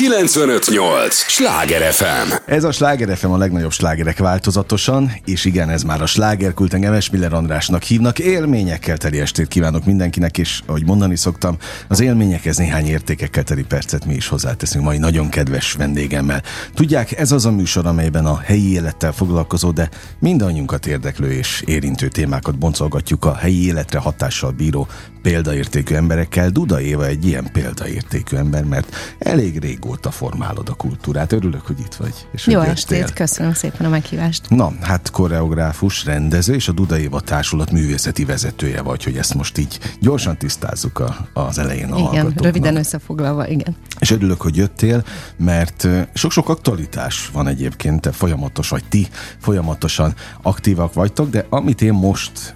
958! Sláger FM! Ez a Sláger FM a legnagyobb slágerek változatosan, és igen, ez már a slágerkult, engem Esmiller Andrásnak hívnak. Élményekkel teli estét kívánok mindenkinek, és ahogy mondani szoktam, az élményekhez néhány értékekkel teli percet mi is hozzáteszünk mai nagyon kedves vendégemmel. Tudják, ez az a műsor, amelyben a helyi élettel foglalkozó, de mindannyiunkat érdeklő és érintő témákat boncolgatjuk a helyi életre hatással bíró példaértékű emberekkel. Duda Éva egy ilyen példaértékű ember, mert elég régóta formálod a kultúrát. Örülök, hogy itt vagy. És Jó estét, köszönöm szépen a meghívást. Na, hát koreográfus, rendező és a Duda Éva Társulat művészeti vezetője vagy, hogy ezt most így gyorsan tisztázzuk a, az elején a Igen, röviden összefoglalva, igen. És örülök, hogy jöttél, mert sok-sok aktualitás van egyébként, te folyamatos, vagy ti folyamatosan aktívak vagytok, de amit én most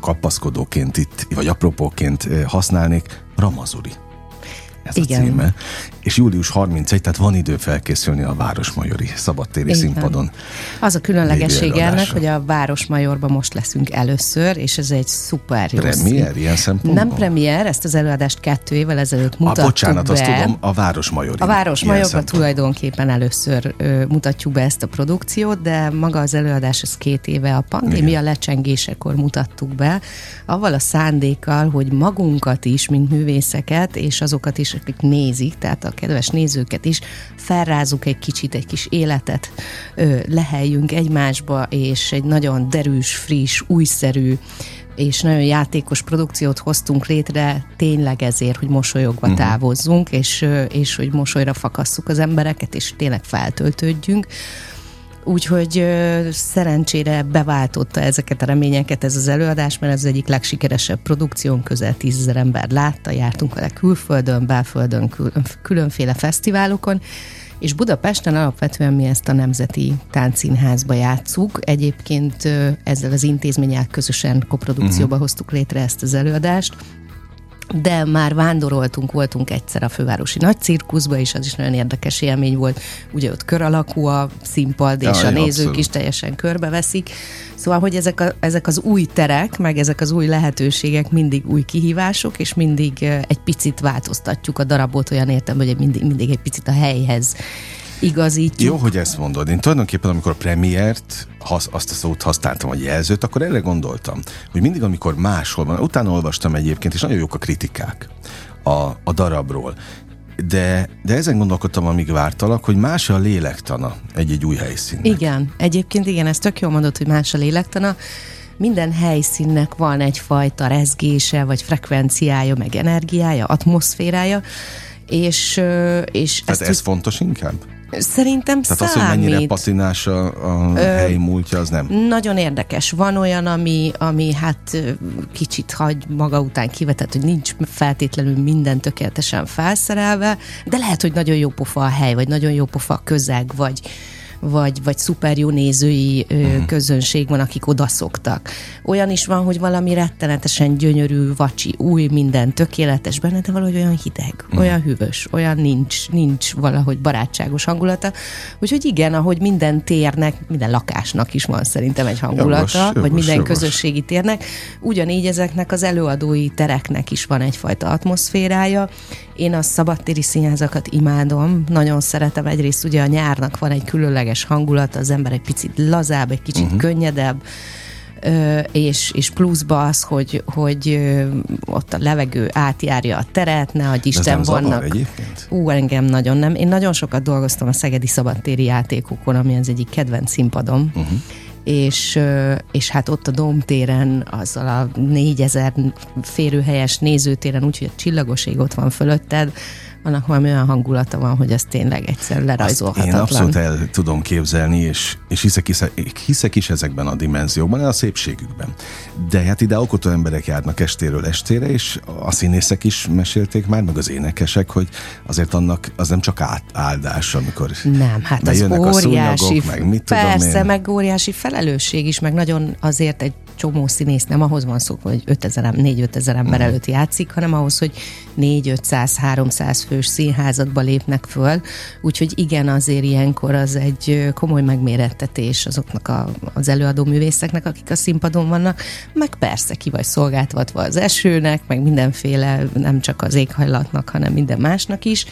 kapaszkodóként itt, vagy apropóként használnék, Ramazuri ez Igen. a címe. És július 31, tehát van idő felkészülni a Városmajori szabadtéri Igen. színpadon. Az a különlegesség ennek, hogy a Városmajorban most leszünk először, és ez egy szuper jó Premier ilyen szempontból? Nem premier, ezt az előadást kettő évvel ezelőtt mutattuk a, bocsánat, be. azt tudom, a Városmajori. A Városmajorban tulajdonképpen először ö, mutatjuk be ezt a produkciót, de maga az előadás az két éve a pandémia Igen. lecsengésekor mutattuk be, avval a szándékkal, hogy magunkat is, mint művészeket, és azokat is, akik nézik, tehát a kedves nézőket is, felrázunk egy kicsit, egy kis életet, leheljünk egymásba, és egy nagyon derűs, friss, újszerű, és nagyon játékos produkciót hoztunk létre tényleg ezért, hogy mosolyogva uh-huh. távozzunk, és, és hogy mosolyra fakasszuk az embereket, és tényleg feltöltődjünk. Úgyhogy szerencsére beváltotta ezeket a reményeket ez az előadás, mert ez az egyik legsikeresebb produkción, közel tízezer ember látta, jártunk vele külföldön, belföldön, különféle fesztiválokon, és Budapesten alapvetően mi ezt a Nemzeti Táncszínházba játszuk. Egyébként ezzel az intézménnyel közösen koprodukcióba uh-huh. hoztuk létre ezt az előadást, de már vándoroltunk, voltunk egyszer a fővárosi nagy cirkuszba, és az is nagyon érdekes élmény volt. Ugye ott kör alakú a színpad, és ja, a nézők abszolút. is teljesen körbeveszik. Szóval, hogy ezek, a, ezek az új terek, meg ezek az új lehetőségek mindig új kihívások, és mindig egy picit változtatjuk a darabot olyan értem, hogy mindig, mindig egy picit a helyhez igazítjuk. Jó, hogy ezt mondod. Én tulajdonképpen, amikor a premiért, hasz, azt a szót használtam, a jelzőt, akkor erre gondoltam, hogy mindig, amikor máshol van, utána olvastam egyébként, és nagyon jók a kritikák a, a darabról, de, de ezen gondolkodtam, amíg vártalak, hogy más a lélektana egy-egy új helyszínnek. Igen, egyébként igen, ez tök jól mondott, hogy más a lélektana. Minden helyszínnek van egyfajta rezgése, vagy frekvenciája, meg energiája, atmoszférája, és, és Tehát ez fontos inkább? Szerintem Tehát számít. az, hogy mennyire patinás a, a Ö, helyi múltja, az nem? Nagyon érdekes. Van olyan, ami, ami hát kicsit hagy maga után kivetett, hogy nincs feltétlenül minden tökéletesen felszerelve, de lehet, hogy nagyon jó pofa a hely, vagy nagyon jó pofa a közeg, vagy vagy, vagy szuper jó nézői ö, uh-huh. közönség van, akik odaszoktak. Olyan is van, hogy valami rettenetesen gyönyörű, vacsi, új, minden tökéletes benne, de valahogy olyan hideg, uh-huh. olyan hűvös, olyan nincs, nincs valahogy barátságos hangulata. Úgyhogy igen, ahogy minden térnek, minden lakásnak is van szerintem egy hangulata, jogos, vagy minden jogos. közösségi térnek, ugyanígy ezeknek az előadói tereknek is van egyfajta atmoszférája. Én a szabadtéri színházakat imádom, nagyon szeretem. Egyrészt ugye a nyárnak van egy különleges hangulat, az ember egy picit lazább, egy kicsit uh-huh. könnyedebb, és, és pluszba az, hogy, hogy ott a levegő átjárja a teret, ne adj Isten vannak. Ú, engem nagyon nem. Én nagyon sokat dolgoztam a Szegedi Szabadtéri játékokon, ami az egyik kedvenc színpadom. Uh-huh és, és hát ott a Domtéren, azzal a négyezer férőhelyes nézőtéren, úgyhogy a csillagoség ott van fölötted, annak valami olyan hangulata van, hogy ez tényleg egyszer lerajzolhatatlan. Azt én abszolút el tudom képzelni, és, és hiszek, hiszek, hiszek is ezekben a dimenziókban, a szépségükben. De hát ide alkotó emberek járnak estéről estére, és a színészek is mesélték már, meg az énekesek, hogy azért annak az nem csak át, áldás, amikor Nem, hát az óriási, meg mit persze, tudom én. meg óriási felelősség is, meg nagyon azért egy csomó színész nem ahhoz van szó, hogy 4-5 ezer ember mm. előtt játszik, hanem ahhoz, hogy 4-500-300 fős színházatba lépnek föl. Úgyhogy igen, azért ilyenkor az egy komoly megmérettetés azoknak a, az előadó művészeknek, akik a színpadon vannak, meg persze ki vagy szolgáltatva az esőnek, meg mindenféle, nem csak az éghajlatnak, hanem minden másnak is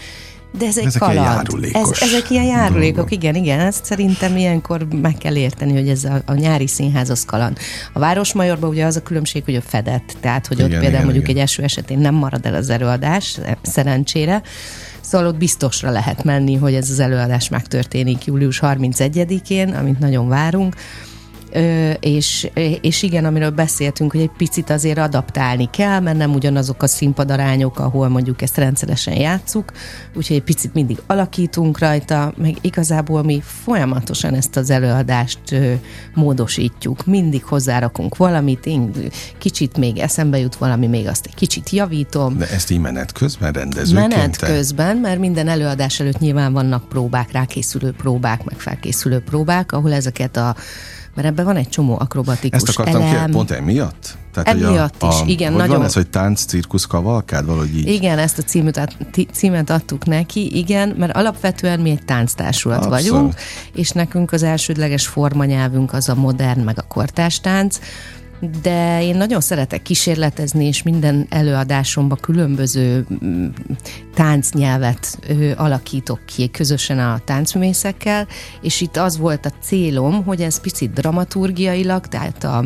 De ez egy ezek kaland. Ilyen járulékos ez, ezek ilyen járulékok, dolgok. igen, igen. Ezt szerintem ilyenkor meg kell érteni, hogy ez a, a nyári színház az kaland. A Városmajorban ugye az a különbség, hogy a fedett, tehát hogy Igen, ott például igen, mondjuk igen. egy eső esetén nem marad el az előadás, szerencsére. Szóval ott biztosra lehet menni, hogy ez az előadás megtörténik július 31-én, amit nagyon várunk. És, és igen, amiről beszéltünk, hogy egy picit azért adaptálni kell, mert nem ugyanazok a színpadarányok, ahol mondjuk ezt rendszeresen játszuk, úgyhogy egy picit mindig alakítunk rajta, meg igazából mi folyamatosan ezt az előadást módosítjuk, mindig hozzárakunk valamit, én kicsit még eszembe jut valami, még azt egy kicsit javítom, De ezt így menet közben rendezőként? Menet közben, mert minden előadás előtt nyilván vannak próbák, rákészülő próbák, meg felkészülő próbák, ahol ezeket a mert ebben van egy csomó akrobatikus Ezt akartam elem. kérni, pont emiatt? Tehát, Emiatt is, igen, hogy nagyon- van ez, hogy tánc, cirkusz, kavalkád, valahogy így? Igen, ezt a címet, címet adtuk neki, igen, mert alapvetően mi egy tánctársulat Abszolút. vagyunk, és nekünk az elsődleges formanyelvünk az a modern, meg a kortárs tánc, de én nagyon szeretek kísérletezni, és minden előadásomban különböző mm, táncnyelvet alakítok ki közösen a táncművészekkel, és itt az volt a célom, hogy ez picit dramaturgiailag, tehát a,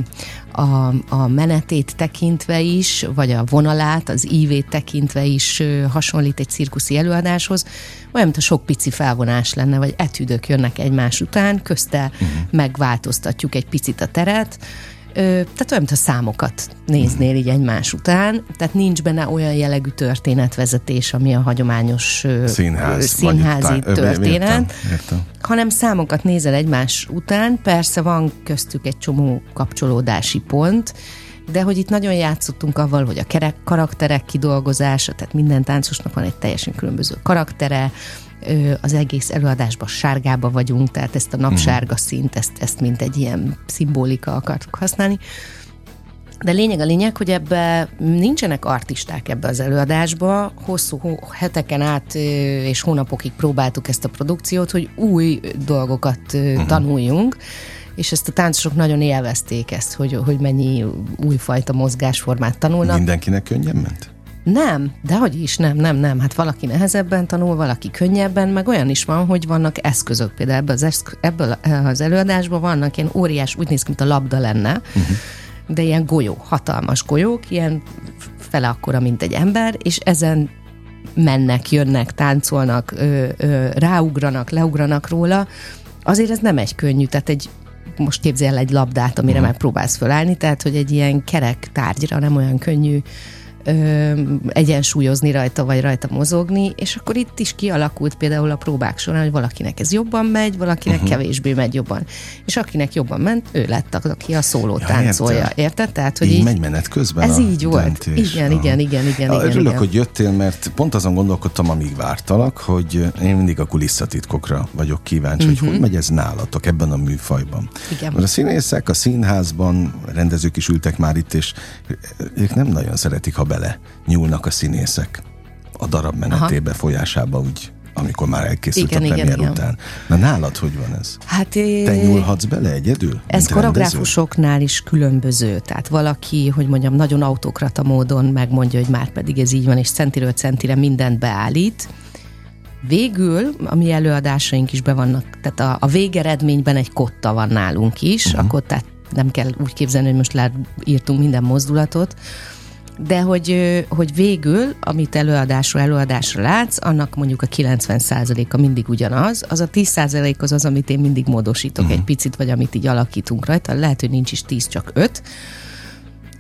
a, a menetét tekintve is, vagy a vonalát, az ívét tekintve is hasonlít egy cirkuszi előadáshoz, olyan, mint a sok pici felvonás lenne, vagy etüdök jönnek egymás után, közte uh-huh. megváltoztatjuk egy picit a teret, tehát olyan, mint a számokat néznél így egymás után, tehát nincs benne olyan jellegű történetvezetés, ami a hagyományos Színház. színházi tá- ö, történet Értem, értem. hanem számokat nézel egymás után, persze van köztük egy csomó kapcsolódási pont, de hogy itt nagyon játszottunk avval, hogy a kerek, karakterek kidolgozása, tehát minden táncosnak van egy teljesen különböző karaktere, az egész előadásban sárgába vagyunk, tehát ezt a napsárga színt, ezt, ezt mint egy ilyen szimbolika akartuk használni. De lényeg a lényeg, hogy ebbe nincsenek artisták ebbe az előadásba. Hosszú heteken át és hónapokig próbáltuk ezt a produkciót, hogy új dolgokat uh-huh. tanuljunk, és ezt a táncosok nagyon élvezték ezt, hogy, hogy mennyi újfajta mozgásformát tanulnak. Mindenkinek könnyen ment? Nem, de hogy is, nem, nem, nem. Hát valaki nehezebben tanul, valaki könnyebben, meg olyan is van, hogy vannak eszközök. Például ebből az, eszk- ebből az előadásban vannak ilyen óriás, úgy néz ki, mint a labda lenne, uh-huh. de ilyen golyó, hatalmas golyók, ilyen fele akkora, mint egy ember, és ezen mennek, jönnek, táncolnak, ö, ö, ráugranak, leugranak róla. Azért ez nem egy könnyű, tehát egy most képzelj el egy labdát, amire uh-huh. megpróbálsz fölállni, tehát hogy egy ilyen kerek tárgyra nem olyan könnyű ö, egyensúlyozni rajta, vagy rajta mozogni, és akkor itt is kialakult például a próbák során, hogy valakinek ez jobban megy, valakinek uh-huh. kevésbé megy jobban. És akinek jobban ment, ő lett, aki a szóló Ja, táncolja. értem. Érted? Tehát, hogy így, így, megy menet közben ez így volt. döntés. Igen, Aha. igen, igen, igen, Ja, igen, Örülök, igen. hogy jöttél, mert pont azon gondolkodtam, amíg vártalak, hogy én mindig a kulisszatitkokra vagyok kíváncsi, uh-huh. hogy hogy megy ez nálatok ebben a műfajban. Mhm. Igen. Mert a színészek a színházban, rendezők is ültek már itt, és ők nem nagyon szeretik, ha bele nyúlnak a színészek a darab menetébe, folyásába, úgy amikor már elkészült Igen, a premier igen. után. Na nálad hogy van ez? Hát, Te nyúlhatsz bele egyedül? Ez koreográfusoknál is különböző. Tehát valaki, hogy mondjam, nagyon autokrata módon megmondja, hogy már pedig ez így van, és centiről centire mindent beállít. Végül a mi előadásaink is be vannak, tehát a, a végeredményben egy kotta van nálunk is, uh-huh. akkor tehát nem kell úgy képzelni, hogy most írtunk minden mozdulatot, de hogy, hogy végül, amit előadásról előadásra látsz, annak mondjuk a 90%-a mindig ugyanaz, az a 10% az az, amit én mindig módosítok uh-huh. egy picit, vagy amit így alakítunk rajta, lehet, hogy nincs is 10, csak 5,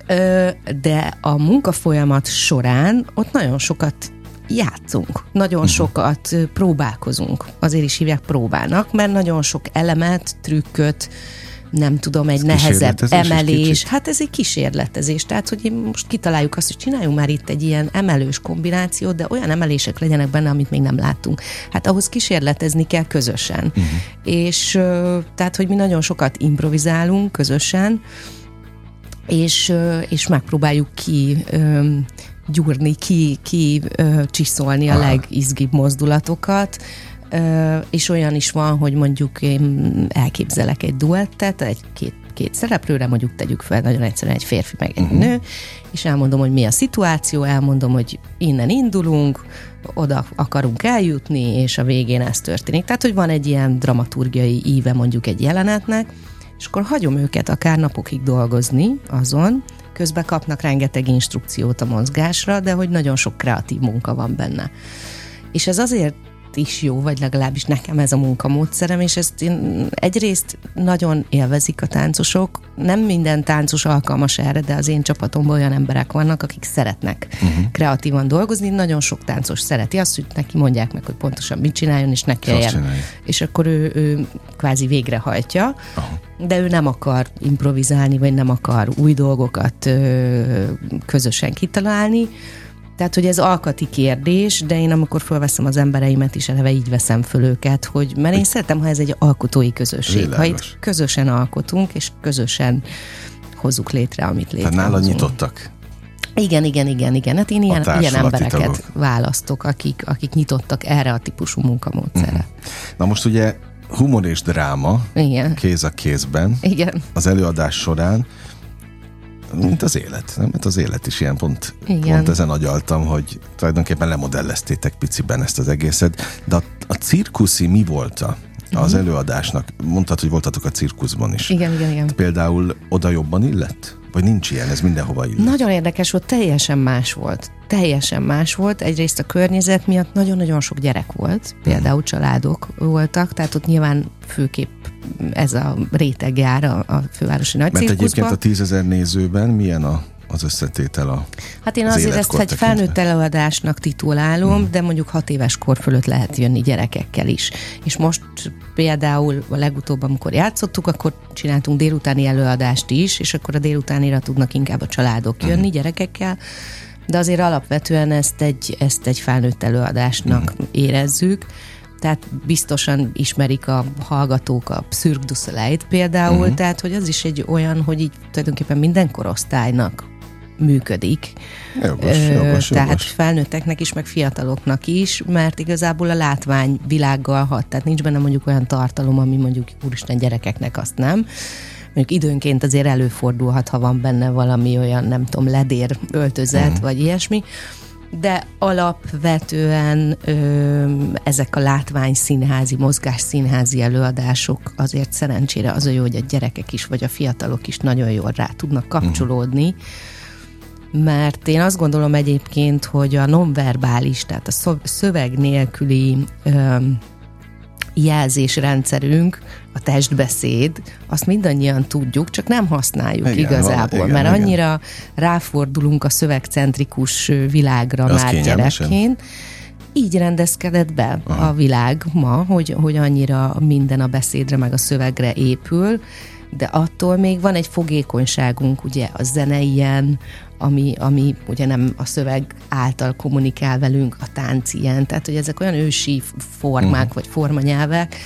Ö, de a munkafolyamat során ott nagyon sokat játszunk, nagyon uh-huh. sokat próbálkozunk. Azért is hívják próbának, mert nagyon sok elemet, trükköt, nem tudom, egy Ez nehezebb emelés. kicsit? Hát ez egy kísérletezés. Tehát, hogy most kitaláljuk azt, hogy csináljunk már itt egy ilyen emelős kombinációt, de olyan emelések legyenek benne, amit még nem láttunk. Hát ahhoz kísérletezni kell közösen. Uh-huh. És tehát, hogy mi nagyon sokat improvizálunk közösen, és, és megpróbáljuk ki gyúrni, ki, ki csiszolni a legizgibb mozdulatokat, és olyan is van, hogy mondjuk én elképzelek egy duettet, egy két, két szereplőre, mondjuk tegyük fel nagyon egyszerűen egy férfi meg egy uh-huh. nő, és elmondom, hogy mi a szituáció, elmondom, hogy innen indulunk, oda akarunk eljutni, és a végén ez történik. Tehát, hogy van egy ilyen dramaturgiai íve mondjuk egy jelenetnek, és akkor hagyom őket akár napokig dolgozni azon, közben kapnak rengeteg instrukciót a mozgásra, de hogy nagyon sok kreatív munka van benne. És ez azért is jó, vagy legalábbis nekem ez a munkamódszerem, és ezt én egyrészt nagyon élvezik a táncosok. Nem minden táncos alkalmas erre, de az én csapatomban olyan emberek vannak, akik szeretnek uh-huh. kreatívan dolgozni. Nagyon sok táncos szereti azt, hogy neki mondják meg, hogy pontosan mit csináljon, és ne kelljen. És akkor ő, ő kvázi végrehajtja, uh-huh. de ő nem akar improvizálni, vagy nem akar új dolgokat ö, közösen kitalálni tehát, hogy ez alkati kérdés, de én amikor felveszem az embereimet is, eleve így veszem föl őket, hogy mert én szeretem, ha ez egy alkotói közösség. Világos. Ha itt közösen alkotunk, és közösen hozzuk létre, amit létre. Tehát nálad nyitottak? Igen, igen, igen, igen. Hát én ilyen, ilyen embereket tagok. választok, akik, akik nyitottak erre a típusú munkamódszerre. Uh-huh. Na most ugye humor és dráma igen. kéz a kézben igen. az előadás során mint az élet, nem? Hát az élet is ilyen pont, Igen. pont ezen agyaltam, hogy tulajdonképpen lemodelleztétek piciben ezt az egészet, de a, a cirkuszi mi volt a, az uh-huh. előadásnak? Mondtad, hogy voltatok a cirkuszban is. Igen, igen, igen. Például oda jobban illett? Vagy nincs ilyen, ez mindenhova illet? Nagyon érdekes volt, teljesen más volt. Teljesen más volt. Egyrészt a környezet miatt nagyon-nagyon sok gyerek volt, például uh-huh. családok voltak, tehát ott nyilván főképp ez a réteg jár a, a fővárosi nagy Mert egyébként a tízezer nézőben milyen a az összetétel a Hát én az azért ezt egy felnőtt előadásnak titulálom, hmm. de mondjuk hat éves kor fölött lehet jönni gyerekekkel is. És most például a legutóbb, amikor játszottuk, akkor csináltunk délutáni előadást is, és akkor a délutánira tudnak inkább a családok jönni hmm. gyerekekkel, de azért alapvetően ezt egy, ezt egy felnőtt előadásnak hmm. érezzük tehát biztosan ismerik a hallgatók a Cirque du Soleil-t például, uh-huh. tehát hogy az is egy olyan, hogy így tulajdonképpen minden korosztálynak működik. Jogos, jogos, tehát jogos. felnőtteknek is, meg fiataloknak is, mert igazából a látvány világgal hat, tehát nincs benne mondjuk olyan tartalom, ami mondjuk úristen gyerekeknek azt nem. Mondjuk időnként azért előfordulhat, ha van benne valami olyan, nem tudom, ledér öltözet, uh-huh. vagy ilyesmi, de alapvetően ö, ezek a látvány színházi, mozgás színházi előadások azért szerencsére az a jó, hogy a gyerekek is, vagy a fiatalok is nagyon jól rá tudnak kapcsolódni, mert én azt gondolom egyébként, hogy a nonverbális, tehát a szöveg nélküli ö, jelzésrendszerünk, a testbeszéd, azt mindannyian tudjuk, csak nem használjuk igen, igazából, van, igen, mert igen. annyira ráfordulunk a szövegcentrikus világra Az már gyerekként, így rendezkedett be Aha. a világ ma, hogy, hogy annyira minden a beszédre meg a szövegre épül, de attól még van egy fogékonyságunk, ugye a zene ilyen, ami, ami ugye nem a szöveg által kommunikál velünk, a tánc ilyen, tehát hogy ezek olyan ősi formák, uh-huh. vagy formanyelvek,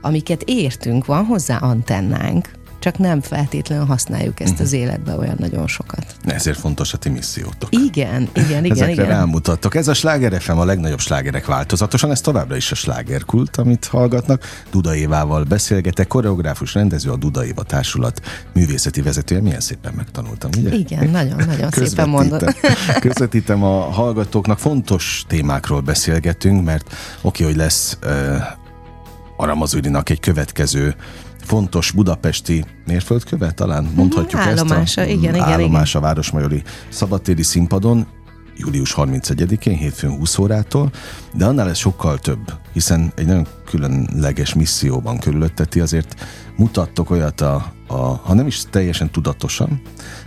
amiket értünk, van hozzá antennánk, csak nem feltétlenül használjuk ezt az mhm. életbe olyan nagyon sokat. Ezért fontos a ti missziótok. Igen, igen, igen. Ezekre igen. rámutattok. Ez a Sláger FM a legnagyobb slágerek változatosan, ez továbbra is a slágerkult, amit hallgatnak. Duda Évával beszélgetek, koreográfus, rendező, a Duda Éva Társulat művészeti vezetője. Milyen szépen megtanultam, ugye? Igen, nagyon, nagyon szépen mondod. Közvetítem a hallgatóknak, fontos témákról beszélgetünk, mert oké, hogy lesz uh, Aramazurinak egy következő fontos budapesti mérföldköve, talán mondhatjuk állomása, ezt a igen, igen, állomása igen. Városmajori szabadtéri színpadon, július 31-én, hétfőn 20 órától, de annál ez sokkal több, hiszen egy nagyon különleges misszióban körülötteti, azért mutattok olyat, a, a, ha nem is teljesen tudatosan,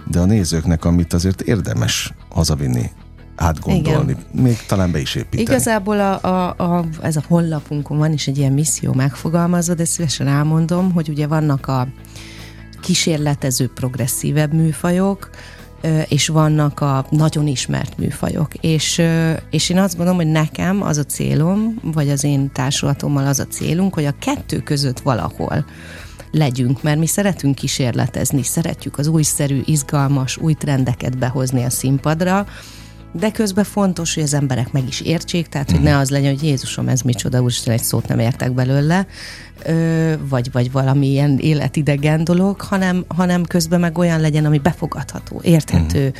de a nézőknek, amit azért érdemes hazavinni átgondolni, Igen. még talán be is építeni. Igazából a, a, a, ez a honlapunkon van is egy ilyen misszió megfogalmazva, de szívesen elmondom, hogy ugye vannak a kísérletező progresszívebb műfajok, és vannak a nagyon ismert műfajok. És, és én azt gondolom, hogy nekem az a célom, vagy az én társulatommal az a célunk, hogy a kettő között valahol legyünk, mert mi szeretünk kísérletezni, szeretjük az újszerű, izgalmas, új trendeket behozni a színpadra, de közben fontos, hogy az emberek meg is értsék, tehát hogy ne az legyen, hogy Jézusom, ez micsoda, úristen, egy szót nem értek belőle, ö, vagy, vagy valami ilyen életidegen dolog, hanem, hanem közben meg olyan legyen, ami befogadható, érthető,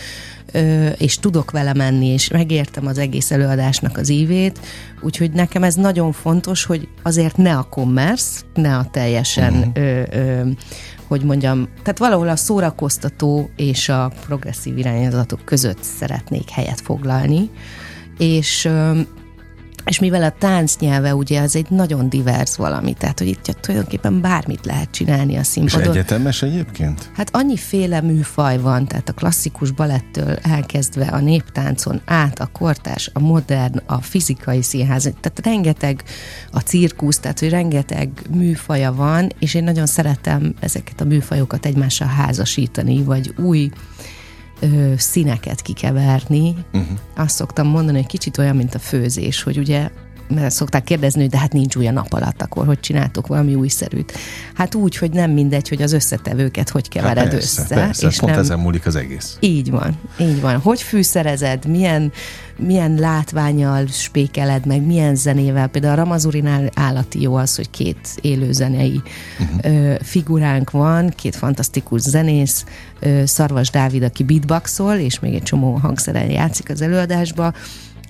uh-huh. ö, és tudok vele menni, és megértem az egész előadásnak az ívét, úgyhogy nekem ez nagyon fontos, hogy azért ne a commerce, ne a teljesen uh-huh. ö, ö, hogy mondjam, tehát valahol a szórakoztató és a progresszív irányzatok között szeretnék helyet foglalni, és és mivel a tánc nyelve ugye az egy nagyon divers valami, tehát hogy itt tulajdonképpen bármit lehet csinálni a színpadon. És egyetemes egyébként? Hát annyiféle műfaj van, tehát a klasszikus balettől elkezdve a néptáncon át, a kortás, a modern, a fizikai színház, tehát rengeteg a cirkusz, tehát hogy rengeteg műfaja van, és én nagyon szeretem ezeket a műfajokat egymással házasítani, vagy új ö, színeket kikeverni. Uh-huh. Azt szoktam mondani, hogy kicsit olyan, mint a főzés, hogy ugye mert szokták kérdezni, hogy de hát nincs új a nap alatt, akkor hogy csináltok valami újszerűt? Hát úgy, hogy nem mindegy, hogy az összetevőket hogy kevered hát persze, össze. Persze, és pont nem... ezen múlik az egész. Így van, így van. Hogy fűszerezed, milyen, milyen látványal spékeled meg, milyen zenével. Például a Ramazurinál állati jó az, hogy két élő zenei uh-huh. figuránk van, két fantasztikus zenész, Szarvas Dávid, aki beatboxol, és még egy csomó hangszeren játszik az előadásba,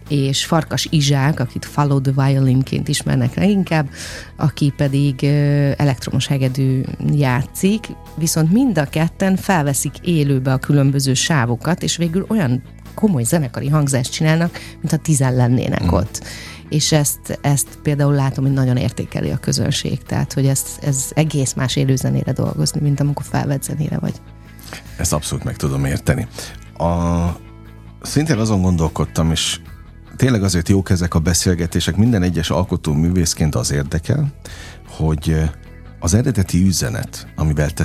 és Farkas Izsák, akit Follow the Violinként ismernek leginkább, aki pedig elektromos hegedű játszik, viszont mind a ketten felveszik élőbe a különböző sávokat, és végül olyan komoly zenekari hangzást csinálnak, mintha tizen lennének mm. ott. És ezt, ezt például látom, hogy nagyon értékeli a közönség, tehát hogy ez, ez egész más élőzenére dolgozni, mint amikor felvett zenére vagy. Ezt abszolút meg tudom érteni. A, szintén azon gondolkodtam, és tényleg azért jók ezek a beszélgetések, minden egyes alkotó művészként az érdekel, hogy az eredeti üzenet, amivel te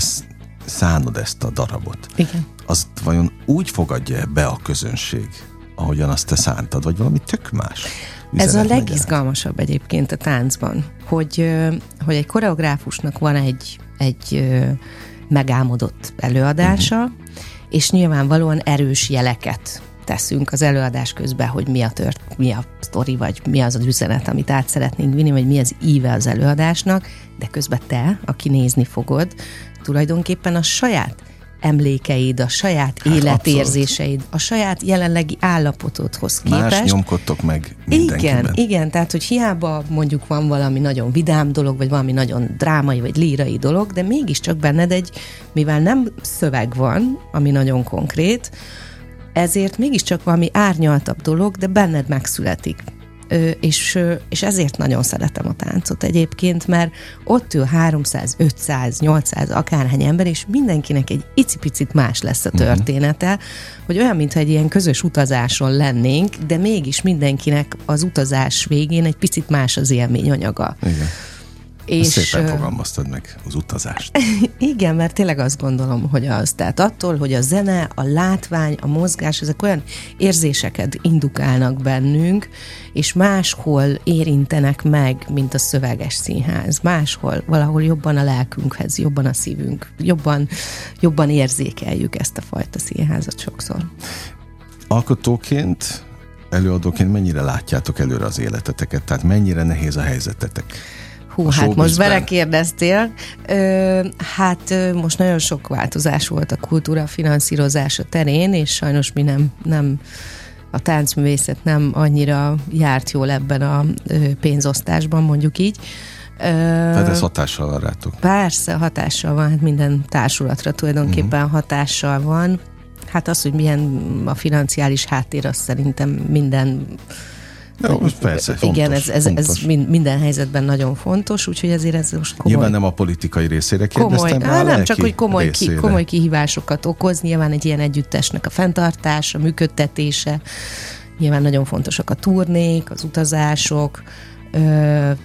szánod ezt a darabot, Igen. azt vajon úgy fogadja be a közönség, ahogyan azt te szántad, vagy valami tök más? Ez a legizgalmasabb egyébként a táncban, hogy, hogy egy koreográfusnak van egy, egy megálmodott előadása, uh-huh. és nyilvánvalóan erős jeleket teszünk az előadás közben, hogy mi a tört, mi a sztori, vagy mi az az üzenet, amit át szeretnénk vinni, vagy mi az íve az előadásnak, de közben te, aki nézni fogod, tulajdonképpen a saját emlékeid, a saját hát életérzéseid, abszolút. a saját jelenlegi állapotodhoz képest. Más nyomkodtok meg. Igen, igen, tehát hogy hiába mondjuk van valami nagyon vidám dolog, vagy valami nagyon drámai, vagy lírai dolog, de mégiscsak benned egy, mivel nem szöveg van, ami nagyon konkrét, ezért mégiscsak valami árnyaltabb dolog, de benned megszületik. És, és ezért nagyon szeretem a táncot egyébként, mert ott ül 300, 500, 800, akárhány ember, és mindenkinek egy icipicit más lesz a mhm. története, uh-huh. hogy olyan, mintha egy ilyen közös utazáson lennénk, de mégis mindenkinek az utazás végén egy picit más az élményanyaga. Igen. És szépen fogalmaztad meg az utazást. Igen, mert tényleg azt gondolom, hogy az. Tehát attól, hogy a zene, a látvány, a mozgás, ezek olyan érzéseket indukálnak bennünk, és máshol érintenek meg, mint a szöveges színház. Máshol, valahol jobban a lelkünkhez, jobban a szívünk, jobban, jobban érzékeljük ezt a fajta színházat sokszor. Alkotóként, előadóként mennyire látjátok előre az életeteket? Tehát mennyire nehéz a helyzetetek? Hú, hát most belekérdeztél. Ö, hát ö, most nagyon sok változás volt a kultúra finanszírozása terén, és sajnos mi nem, nem a táncművészet nem annyira járt jól ebben a ö, pénzosztásban, mondjuk így. Tehát ez hatással van rátok? Persze, hatással van, hát minden társulatra tulajdonképpen uh-huh. hatással van. Hát az, hogy milyen a financiális háttér, az szerintem minden jó, persze, fontos, Igen, ez, ez, ez minden helyzetben nagyon fontos, úgyhogy ezért ez most komoly. Nyilván nem a politikai részére kérdeztem, komoly, á, nem, csak hogy komoly, ki, komoly kihívásokat okoz, nyilván egy ilyen együttesnek a fenntartása, működtetése, nyilván nagyon fontosak a turnék, az utazások,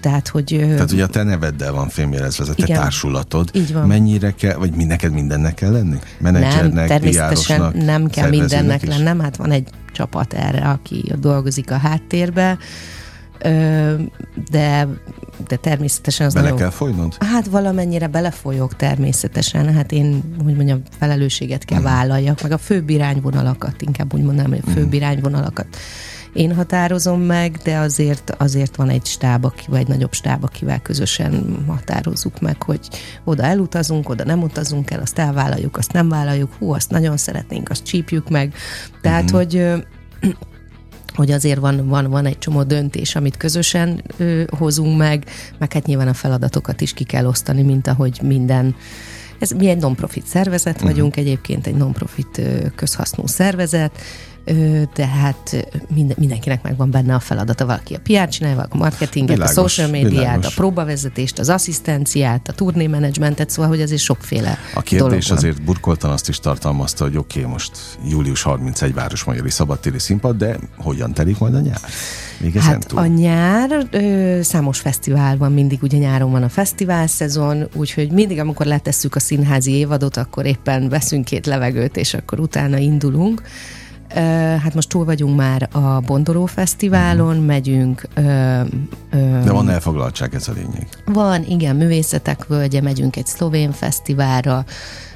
tehát, hogy... Tehát ugye a te neveddel van filmjelezve, ez a te igen, társulatod. Így van. Mennyire kell, vagy mi neked mindennek kell lenni? Menedzsernek, nem, természetesen nem kell mindennek lennem, hát van egy csapat erre, aki dolgozik a háttérbe, de de természetesen az Bele nagyon... kell folynod? Hát valamennyire belefolyok természetesen, hát én, hogy mondjam, felelősséget kell vállaljak, meg a főbb irányvonalakat, inkább úgy mondanám, hogy a főbb irányvonalakat én határozom meg, de azért, azért van egy stáb, aki, vagy egy nagyobb stáb, akivel közösen határozzuk meg, hogy oda elutazunk, oda nem utazunk el, azt elvállaljuk, azt nem vállaljuk, hú, azt nagyon szeretnénk, azt csípjük meg. Tehát, mm-hmm. hogy hogy azért van, van, van egy csomó döntés, amit közösen ö, hozunk meg, meg hát nyilván a feladatokat is ki kell osztani, mint ahogy minden ez, mi egy non-profit szervezet uh-huh. vagyunk, egyébként egy non-profit közhasznú szervezet, tehát minden, mindenkinek megvan benne a feladata. Valaki a PR csinálja, valaki a marketinget, világos, a social médiát, világos. a próbavezetést, az asszisztenciát, a turné menedzsmentet, szóval, hogy azért sokféle A kérdés azért burkoltan azt is tartalmazta, hogy oké, okay, most július 31 Városmajori Szabadtéri Színpad, de hogyan telik majd a nyár? Még hát túl? a nyár, ö, számos fesztivál van, mindig ugye nyáron van a fesztivál szezon, úgyhogy mindig, amikor letesszük a színházi évadot, akkor éppen veszünk két levegőt, és akkor utána indulunk. Hát most túl vagyunk már a Bondoló Fesztiválon, uh-huh. megyünk. Ö, ö, De van elfoglaltság, ez a lényeg. Van, igen, Művészetek Völgye, megyünk egy szlovén fesztiválra,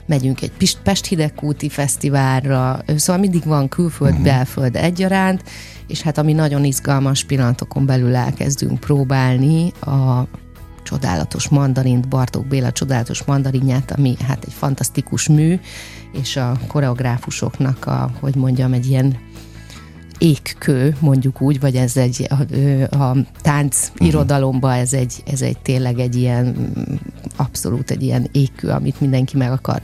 megyünk egy Pest Hidegkúti fesztiválra, szóval mindig van külföld, uh-huh. belföld egyaránt, és hát ami nagyon izgalmas pillanatokon belül elkezdünk próbálni a csodálatos mandarint, Bartók Béla csodálatos mandarinját, ami hát egy fantasztikus mű, és a koreográfusoknak a, hogy mondjam, egy ilyen ékkő, mondjuk úgy, vagy ez egy a, a tánc uh-huh. irodalomba ez egy, ez egy tényleg egy ilyen abszolút egy ilyen ékkő, amit mindenki meg akar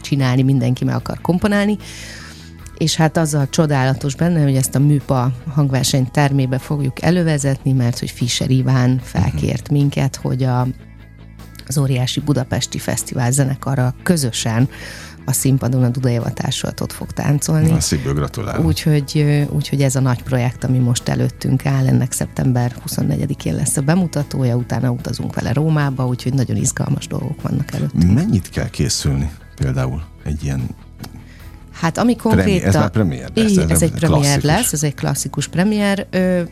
csinálni, mindenki meg akar komponálni és hát az a csodálatos benne, hogy ezt a műpa hangverseny termébe fogjuk elővezetni, mert hogy Fischer Iván felkért uh-huh. minket, hogy a, az óriási budapesti fesztivál zenekarra közösen a színpadon a Duda Éva ott fog táncolni. Na, szívből gratulálok. Úgyhogy, úgyhogy ez a nagy projekt, ami most előttünk áll, ennek szeptember 24-én lesz a bemutatója, utána utazunk vele Rómába, úgyhogy nagyon izgalmas dolgok vannak előttünk. Mennyit kell készülni például egy ilyen Hát ami konkrétan... Ez már premier lesz. Ez, ez egy premier klasszikus. lesz, ez egy klasszikus premier. Ö,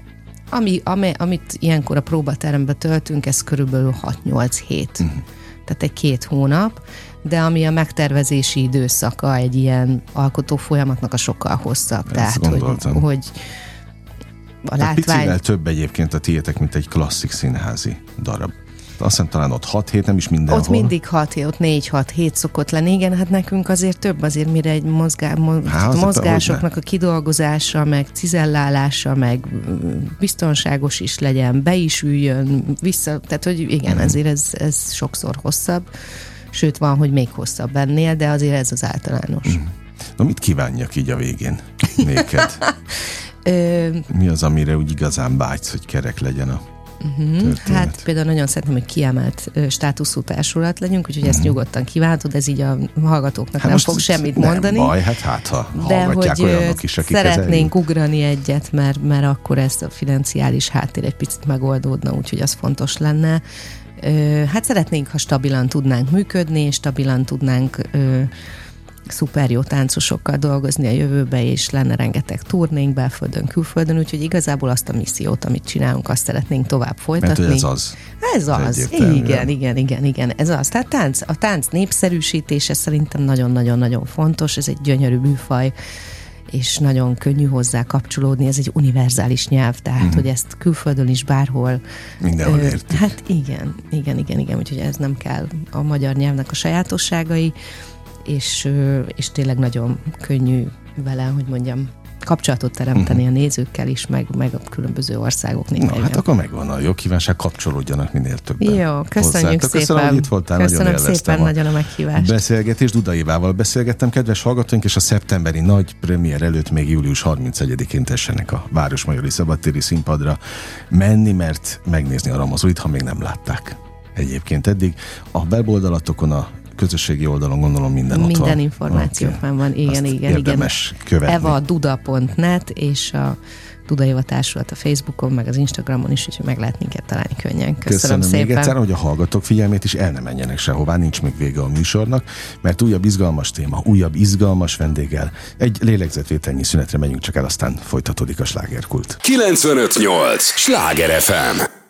ami, ami, amit ilyenkor a próbaterembe töltünk, ez körülbelül 6-8 hét. Uh-huh. Tehát egy két hónap, de ami a megtervezési időszaka egy ilyen alkotó folyamatnak a sokkal hosszabb. Ezt Tehát, gondoltam. hogy, hogy a látvány... Picivel több egyébként a tiétek, mint egy klasszik színházi darab azt hiszem talán ott 6 hét, nem is mindenhol. Ott mindig 6 hét, ott 4-6 hét szokott lenni. Igen, hát nekünk azért több azért, mire egy mozgá, mo- Há, mozgásoknak a kidolgozása, meg cizellálása, meg biztonságos is legyen, be is üljön, vissza, tehát hogy igen, mm. ezért ez, ez sokszor hosszabb. Sőt, van, hogy még hosszabb ennél, de azért ez az általános. Mm. Na mit kívánjak így a végén néked? Mi az, amire úgy igazán vágysz, hogy kerek legyen a Uh-huh. Hát például nagyon szeretném, hogy kiemelt státuszú társulat legyünk, úgyhogy uh-huh. ezt mhm. nyugodtan kívánhatod, ez így a hallgatóknak hát nem fog semmit nem mondani. baj, hát hát ha de hogy olyanok is, akik szeretnénk ezeljük. ugrani egyet, mert, mert akkor ez a financiális háttér egy picit megoldódna, úgyhogy az fontos lenne. Hát szeretnénk, ha stabilan tudnánk működni, és stabilan tudnánk szuper jó táncosokkal dolgozni a jövőbe, és lenne rengeteg turnénk belföldön, külföldön, úgyhogy igazából azt a missziót, amit csinálunk, azt szeretnénk tovább folytatni. Mert ez az. Ez az, igen, igen, igen, igen, ez az. Tehát tánc, a tánc népszerűsítése szerintem nagyon-nagyon-nagyon fontos, ez egy gyönyörű műfaj, és nagyon könnyű hozzá kapcsolódni, ez egy univerzális nyelv, tehát, mm. hogy ezt külföldön is bárhol... Mindenhol értik. Hát igen, igen, igen, igen, úgyhogy ez nem kell a magyar nyelvnek a sajátosságai, és, és tényleg nagyon könnyű vele, hogy mondjam, kapcsolatot teremteni uh-huh. a nézőkkel is, meg, meg a különböző országok Na, hát akkor megvan a jó kívánság, kapcsolódjanak minél többen. Jó, köszönjük hozzá. szépen. Köszönöm, hogy itt voltál, köszönöm nagyon szépen, a nagyon a meghívást. Beszélgetés Dudaivával beszélgettem, kedves hallgatóink, és a szeptemberi nagy premier előtt még július 31-én tessenek a Városmajori Szabadtéri színpadra menni, mert megnézni a Ramazolit, ha még nem látták egyébként eddig. A weboldalatokon, a közösségi oldalon gondolom minden ott Minden van. információ okay. van, igen, Azt igen, érdemes igen. követni. Eva Duda.net és a Duda Éva Társulat a Facebookon, meg az Instagramon is, úgyhogy meg lehet minket találni könnyen. Köszönöm, Köszönöm szépen. még egyszer, hogy a hallgatók figyelmét is el ne menjenek sehová, nincs még vége a műsornak, mert újabb izgalmas téma, újabb izgalmas vendéggel. Egy lélegzetvételnyi szünetre megyünk csak el, aztán folytatódik a slágerkult. 958! Sláger FM!